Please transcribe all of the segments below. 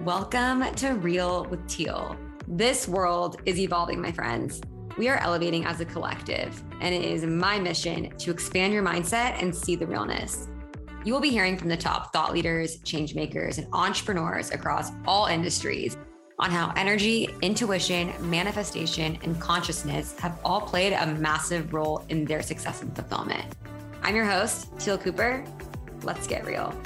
Welcome to Real with Teal. This world is evolving, my friends. We are elevating as a collective, and it is my mission to expand your mindset and see the realness. You will be hearing from the top thought leaders, change makers, and entrepreneurs across all industries on how energy, intuition, manifestation, and consciousness have all played a massive role in their success and fulfillment. I'm your host, Teal Cooper. Let's get real.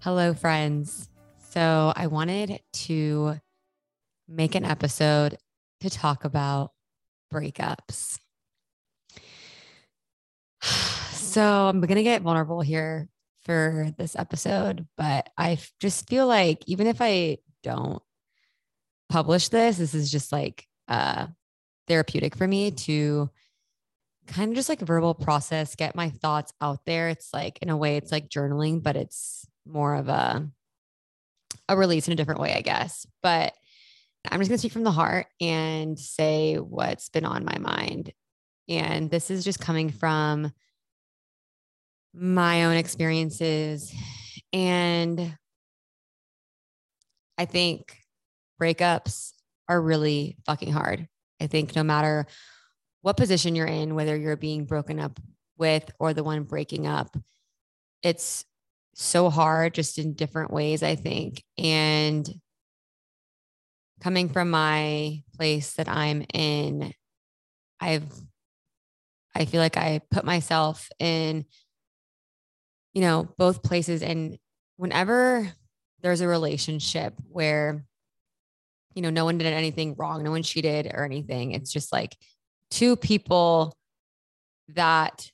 Hello, friends. So I wanted to make an episode to talk about breakups. So I'm going to get vulnerable here for this episode, but I just feel like even if I don't publish this, this is just like uh, therapeutic for me to kind of just like verbal process, get my thoughts out there. It's like, in a way, it's like journaling, but it's more of a a release in a different way, I guess. But I'm just going to speak from the heart and say what's been on my mind. And this is just coming from my own experiences. And I think breakups are really fucking hard. I think no matter what position you're in, whether you're being broken up with or the one breaking up, it's so hard just in different ways, I think. And coming from my place that I'm in, I've, I feel like I put myself in, you know, both places. And whenever there's a relationship where, you know, no one did anything wrong, no one cheated or anything, it's just like two people that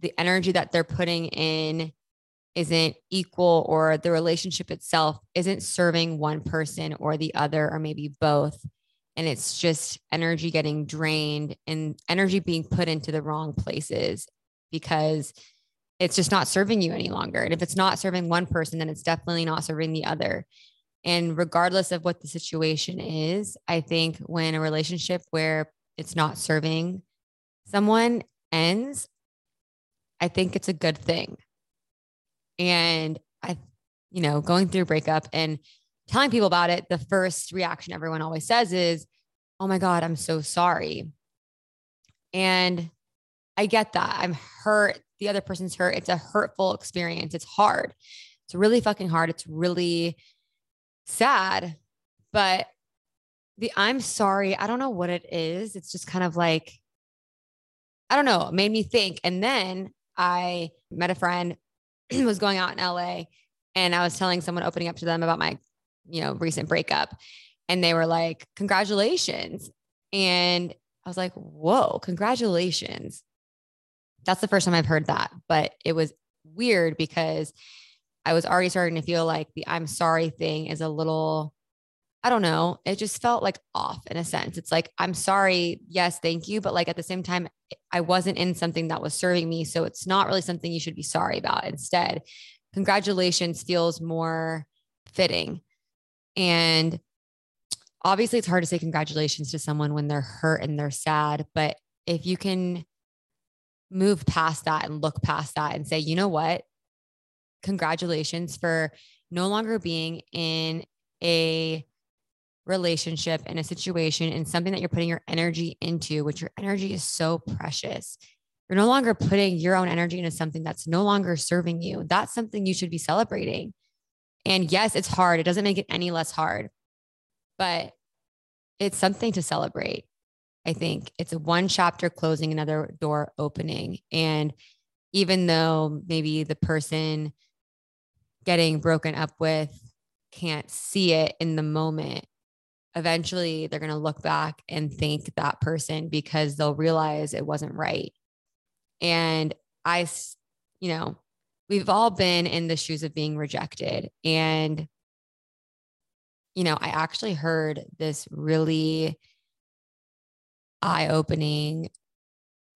the energy that they're putting in isn't equal or the relationship itself isn't serving one person or the other or maybe both. And it's just energy getting drained and energy being put into the wrong places because it's just not serving you any longer. And if it's not serving one person then it's definitely not serving the other and regardless of what the situation is i think when a relationship where it's not serving someone ends i think it's a good thing and I, you know, going through breakup and telling people about it, the first reaction everyone always says is, Oh my God, I'm so sorry. And I get that. I'm hurt. The other person's hurt. It's a hurtful experience. It's hard. It's really fucking hard. It's really sad. But the I'm sorry, I don't know what it is. It's just kind of like, I don't know, made me think. And then I met a friend who was going out in LA and I was telling someone opening up to them about my, you know, recent breakup. And they were like, congratulations. And I was like, whoa, congratulations. That's the first time I've heard that. But it was weird because I was already starting to feel like the I'm sorry thing is a little, I don't know, it just felt like off in a sense. It's like, I'm sorry. Yes, thank you. But like at the same time, I wasn't in something that was serving me. So it's not really something you should be sorry about. Instead, congratulations feels more fitting. And obviously, it's hard to say congratulations to someone when they're hurt and they're sad. But if you can move past that and look past that and say, you know what? Congratulations for no longer being in a relationship in a situation in something that you're putting your energy into, which your energy is so precious. You're no longer putting your own energy into something that's no longer serving you. That's something you should be celebrating. And yes, it's hard. It doesn't make it any less hard, but it's something to celebrate. I think it's a one chapter closing, another door opening. And even though maybe the person getting broken up with can't see it in the moment, eventually they're going to look back and thank that person because they'll realize it wasn't right. And I, you know, we've all been in the shoes of being rejected. And, you know, I actually heard this really eye opening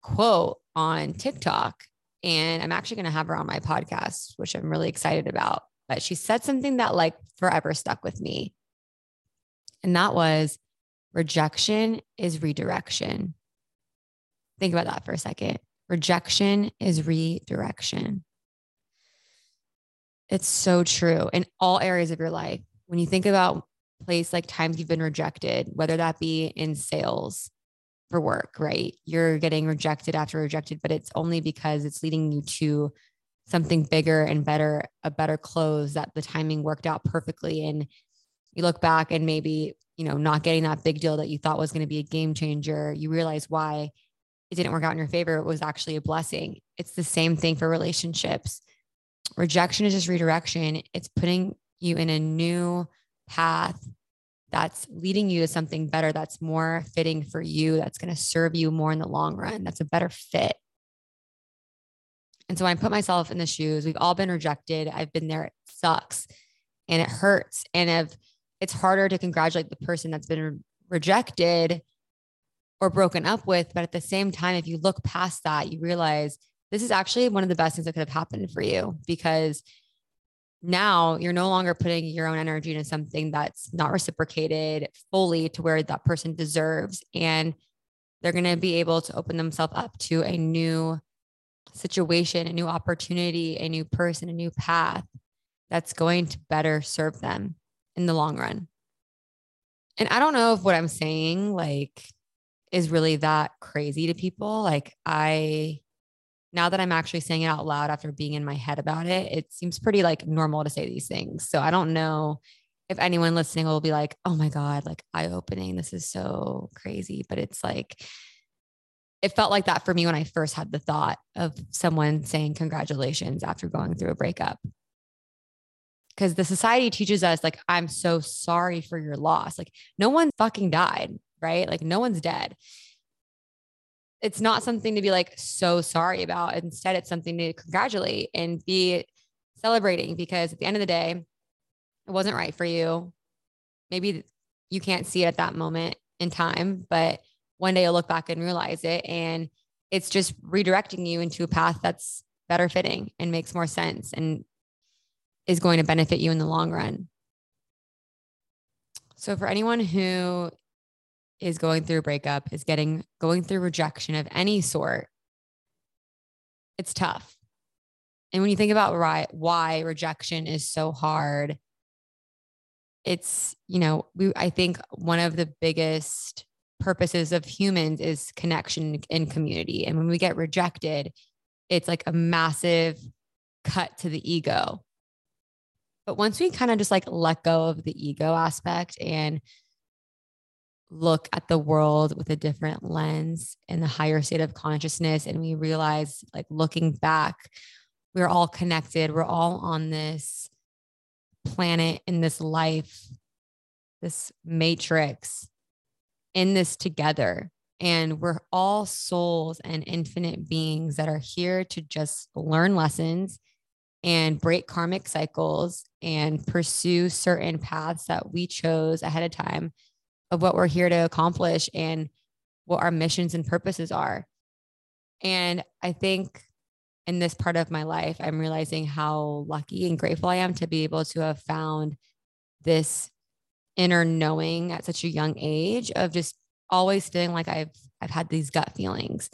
quote on TikTok. And I'm actually going to have her on my podcast, which I'm really excited about. But she said something that like forever stuck with me. And that was rejection is redirection. Think about that for a second. Rejection is redirection. It's so true in all areas of your life. When you think about place like times you've been rejected, whether that be in sales for work, right? You're getting rejected after rejected, but it's only because it's leading you to something bigger and better, a better close that the timing worked out perfectly. And you look back and maybe, you know, not getting that big deal that you thought was going to be a game changer, you realize why it didn't work out in your favor. It was actually a blessing. It's the same thing for relationships. Rejection is just redirection. It's putting you in a new path that's leading you to something better that's more fitting for you, that's going to serve you more in the long run, that's a better fit. And so I put myself in the shoes, we've all been rejected. I've been there. It sucks and it hurts. And if it's harder to congratulate the person that's been rejected or broken up with. But at the same time, if you look past that, you realize this is actually one of the best things that could have happened for you because now you're no longer putting your own energy into something that's not reciprocated fully to where that person deserves. And they're going to be able to open themselves up to a new situation, a new opportunity, a new person, a new path that's going to better serve them in the long run. And I don't know if what I'm saying like is really that crazy to people. Like I now that I'm actually saying it out loud after being in my head about it, it seems pretty like normal to say these things. So I don't know if anyone listening will be like, oh my God, like eye opening. This is so crazy. But it's like, it felt like that for me when I first had the thought of someone saying congratulations after going through a breakup. Because the society teaches us, like, I'm so sorry for your loss. Like, no one fucking died, right? Like, no one's dead it's not something to be like so sorry about. Instead, it's something to congratulate and be celebrating because at the end of the day, it wasn't right for you. Maybe you can't see it at that moment in time, but one day you'll look back and realize it. And it's just redirecting you into a path that's better fitting and makes more sense and is going to benefit you in the long run. So, for anyone who is going through a breakup, is getting going through rejection of any sort, it's tough. And when you think about why, why rejection is so hard, it's, you know, we I think one of the biggest purposes of humans is connection in community. And when we get rejected, it's like a massive cut to the ego. But once we kind of just like let go of the ego aspect and look at the world with a different lens in the higher state of consciousness and we realize like looking back we're all connected we're all on this planet in this life this matrix in this together and we're all souls and infinite beings that are here to just learn lessons and break karmic cycles and pursue certain paths that we chose ahead of time of what we're here to accomplish and what our missions and purposes are. And I think in this part of my life, I'm realizing how lucky and grateful I am to be able to have found this inner knowing at such a young age of just always feeling like I've I've had these gut feelings.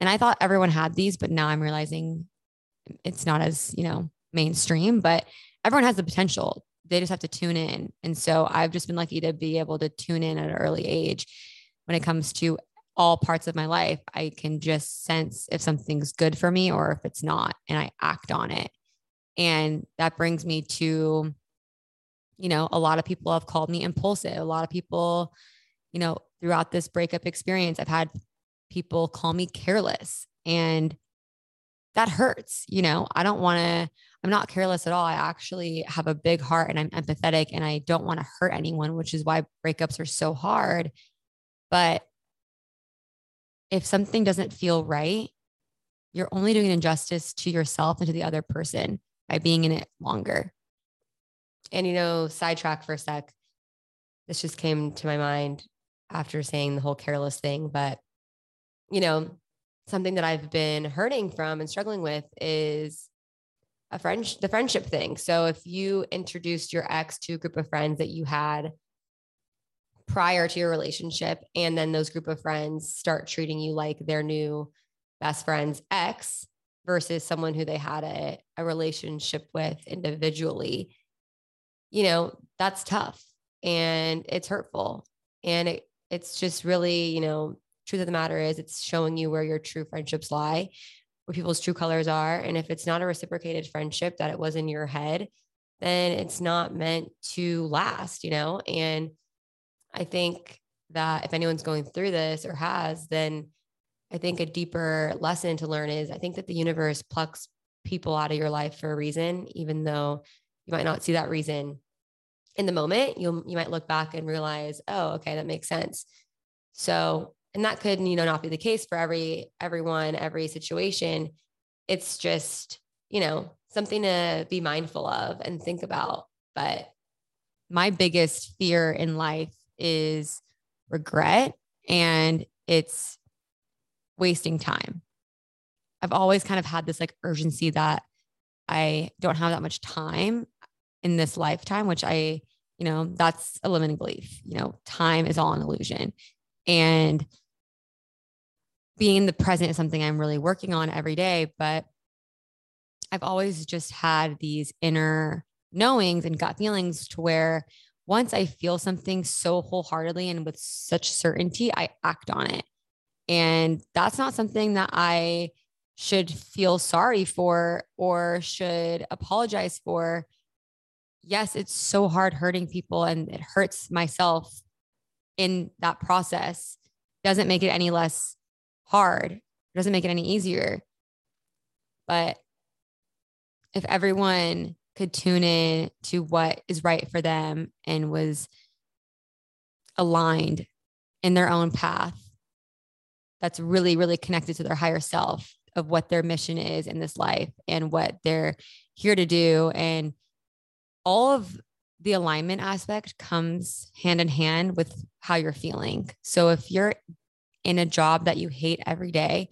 And I thought everyone had these, but now I'm realizing it's not as, you know, mainstream, but everyone has the potential they just have to tune in. And so I've just been lucky to be able to tune in at an early age when it comes to all parts of my life. I can just sense if something's good for me or if it's not, and I act on it. And that brings me to, you know, a lot of people have called me impulsive. A lot of people, you know, throughout this breakup experience, I've had people call me careless. And that hurts. You know, I don't want to, I'm not careless at all. I actually have a big heart and I'm empathetic and I don't want to hurt anyone, which is why breakups are so hard. But if something doesn't feel right, you're only doing an injustice to yourself and to the other person by being in it longer. And, you know, sidetrack for a sec. This just came to my mind after saying the whole careless thing. But, you know, something that I've been hurting from and struggling with is a friend the friendship thing. So if you introduced your ex to a group of friends that you had prior to your relationship and then those group of friends start treating you like their new best friend's ex versus someone who they had a, a relationship with individually you know that's tough and it's hurtful and it, it's just really you know truth of the matter is it's showing you where your true friendships lie where people's true colors are and if it's not a reciprocated friendship that it was in your head then it's not meant to last you know and I think that if anyone's going through this or has, then I think a deeper lesson to learn is I think that the universe plucks people out of your life for a reason, even though you might not see that reason in the moment. You you might look back and realize, oh, okay, that makes sense. So, and that could you know not be the case for every everyone, every situation. It's just you know something to be mindful of and think about. But my biggest fear in life is regret and it's wasting time. I've always kind of had this like urgency that I don't have that much time in this lifetime, which I, you know, that's a limiting belief. You know, time is all an illusion. And being in the present is something I'm really working on every day. But I've always just had these inner knowings and gut feelings to where once I feel something so wholeheartedly and with such certainty, I act on it. And that's not something that I should feel sorry for or should apologize for. Yes, it's so hard hurting people and it hurts myself in that process. Doesn't make it any less hard, it doesn't make it any easier. But if everyone could tune in to what is right for them and was aligned in their own path that's really really connected to their higher self of what their mission is in this life and what they're here to do and all of the alignment aspect comes hand in hand with how you're feeling so if you're in a job that you hate every day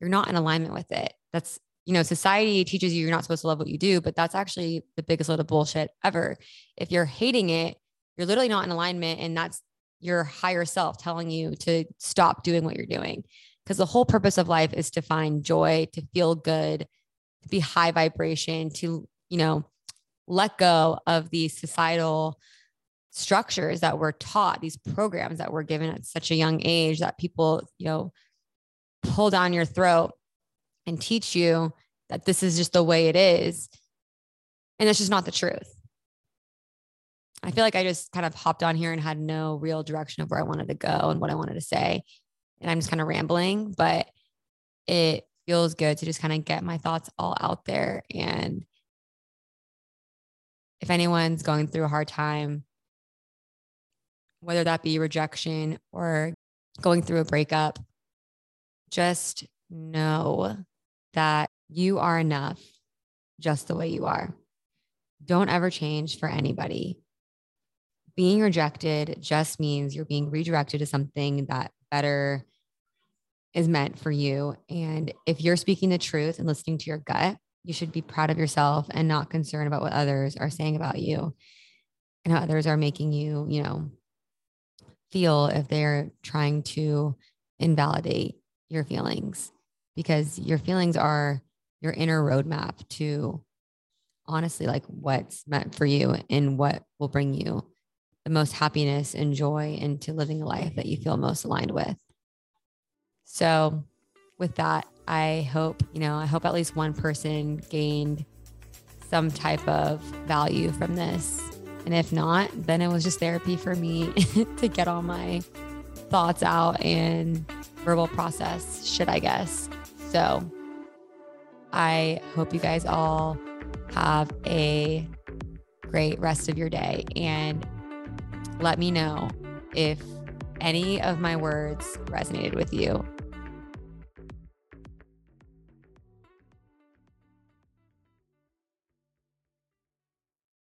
you're not in alignment with it that's you know, society teaches you you're not supposed to love what you do, but that's actually the biggest load of bullshit ever. If you're hating it, you're literally not in alignment. And that's your higher self telling you to stop doing what you're doing. Because the whole purpose of life is to find joy, to feel good, to be high vibration, to, you know, let go of these societal structures that we're taught, these programs that we're given at such a young age that people, you know, pull down your throat and teach you that this is just the way it is. And that's just not the truth. I feel like I just kind of hopped on here and had no real direction of where I wanted to go and what I wanted to say. And I'm just kind of rambling, but it feels good to just kind of get my thoughts all out there. And if anyone's going through a hard time, whether that be rejection or going through a breakup, just know that you are enough just the way you are. Don't ever change for anybody. Being rejected just means you're being redirected to something that better is meant for you. And if you're speaking the truth and listening to your gut, you should be proud of yourself and not concerned about what others are saying about you and how others are making you, you know, feel if they're trying to invalidate your feelings because your feelings are your inner roadmap to honestly like what's meant for you and what will bring you the most happiness and joy into living a life that you feel most aligned with. So, with that, I hope, you know, I hope at least one person gained some type of value from this. And if not, then it was just therapy for me to get all my thoughts out and verbal process shit, I guess. So I hope you guys all have a great rest of your day and let me know if any of my words resonated with you.